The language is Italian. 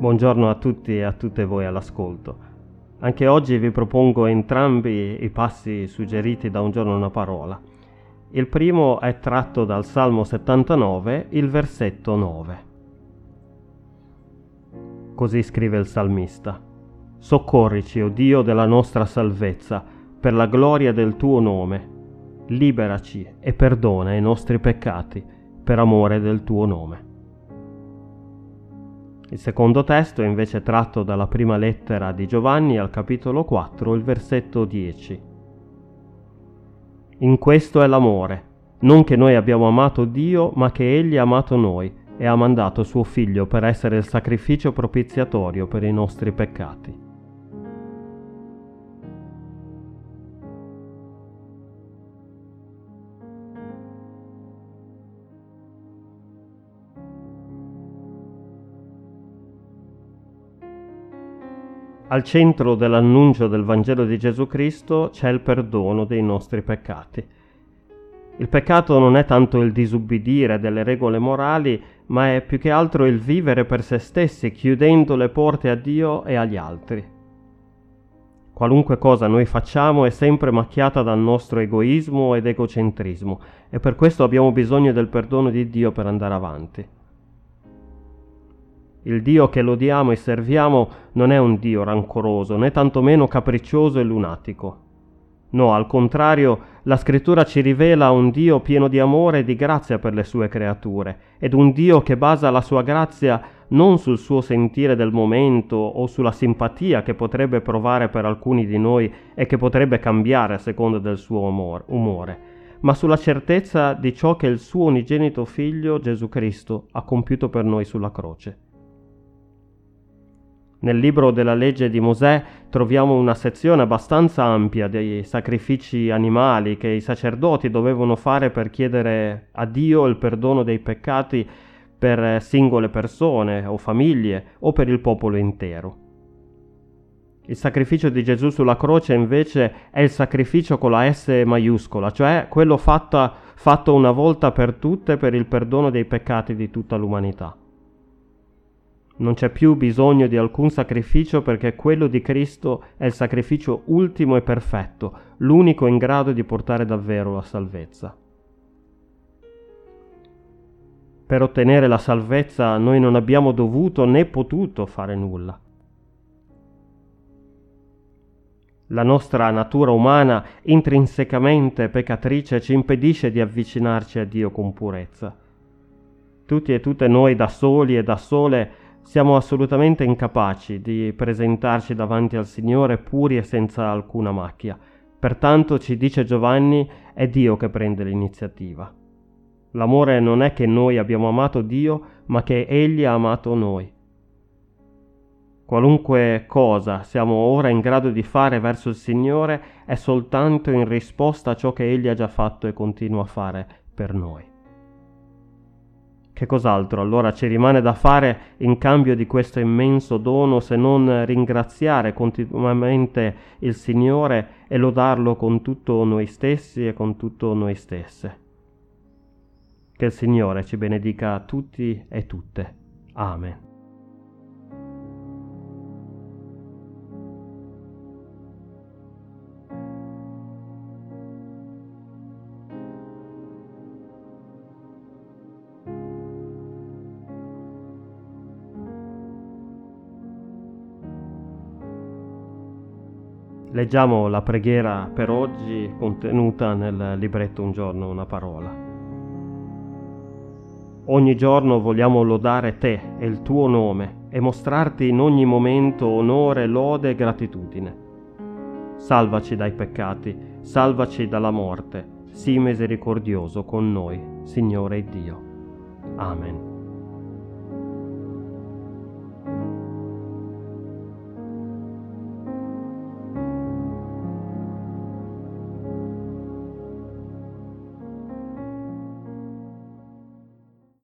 Buongiorno a tutti e a tutte voi all'ascolto. Anche oggi vi propongo entrambi i passi suggeriti da un giorno una parola. Il primo è tratto dal Salmo 79, il versetto 9. Così scrive il salmista. Soccorrici, o oh Dio della nostra salvezza, per la gloria del tuo nome. Liberaci e perdona i nostri peccati, per amore del tuo nome. Il secondo testo è invece tratto dalla prima lettera di Giovanni al capitolo 4, il versetto 10. In questo è l'amore, non che noi abbiamo amato Dio, ma che Egli ha amato noi e ha mandato suo Figlio per essere il sacrificio propiziatorio per i nostri peccati. Al centro dell'annuncio del Vangelo di Gesù Cristo c'è il perdono dei nostri peccati. Il peccato non è tanto il disubbidire delle regole morali, ma è più che altro il vivere per se stessi, chiudendo le porte a Dio e agli altri. Qualunque cosa noi facciamo è sempre macchiata dal nostro egoismo ed egocentrismo e per questo abbiamo bisogno del perdono di Dio per andare avanti. Il Dio che lodiamo e serviamo non è un Dio rancoroso, né tantomeno capriccioso e lunatico. No, al contrario, la scrittura ci rivela un Dio pieno di amore e di grazia per le sue creature, ed un Dio che basa la sua grazia non sul suo sentire del momento o sulla simpatia che potrebbe provare per alcuni di noi e che potrebbe cambiare a seconda del suo umore, ma sulla certezza di ciò che il suo unigenito figlio Gesù Cristo ha compiuto per noi sulla croce. Nel libro della legge di Mosè troviamo una sezione abbastanza ampia dei sacrifici animali che i sacerdoti dovevano fare per chiedere a Dio il perdono dei peccati per singole persone o famiglie o per il popolo intero. Il sacrificio di Gesù sulla croce invece è il sacrificio con la S maiuscola, cioè quello fatta, fatto una volta per tutte per il perdono dei peccati di tutta l'umanità. Non c'è più bisogno di alcun sacrificio perché quello di Cristo è il sacrificio ultimo e perfetto, l'unico in grado di portare davvero la salvezza. Per ottenere la salvezza noi non abbiamo dovuto né potuto fare nulla. La nostra natura umana intrinsecamente peccatrice ci impedisce di avvicinarci a Dio con purezza. Tutti e tutte noi da soli e da sole siamo assolutamente incapaci di presentarci davanti al Signore puri e senza alcuna macchia. Pertanto ci dice Giovanni, è Dio che prende l'iniziativa. L'amore non è che noi abbiamo amato Dio, ma che Egli ha amato noi. Qualunque cosa siamo ora in grado di fare verso il Signore è soltanto in risposta a ciò che Egli ha già fatto e continua a fare per noi. Che cos'altro allora ci rimane da fare in cambio di questo immenso dono se non ringraziare continuamente il Signore e lodarlo con tutto noi stessi e con tutto noi stesse? Che il Signore ci benedica a tutti e tutte. Amen. Leggiamo la preghiera per oggi contenuta nel libretto Un giorno una parola. Ogni giorno vogliamo lodare te e il tuo nome e mostrarti in ogni momento onore, lode e gratitudine. Salvaci dai peccati, salvaci dalla morte, sii misericordioso con noi, Signore Dio. Amen.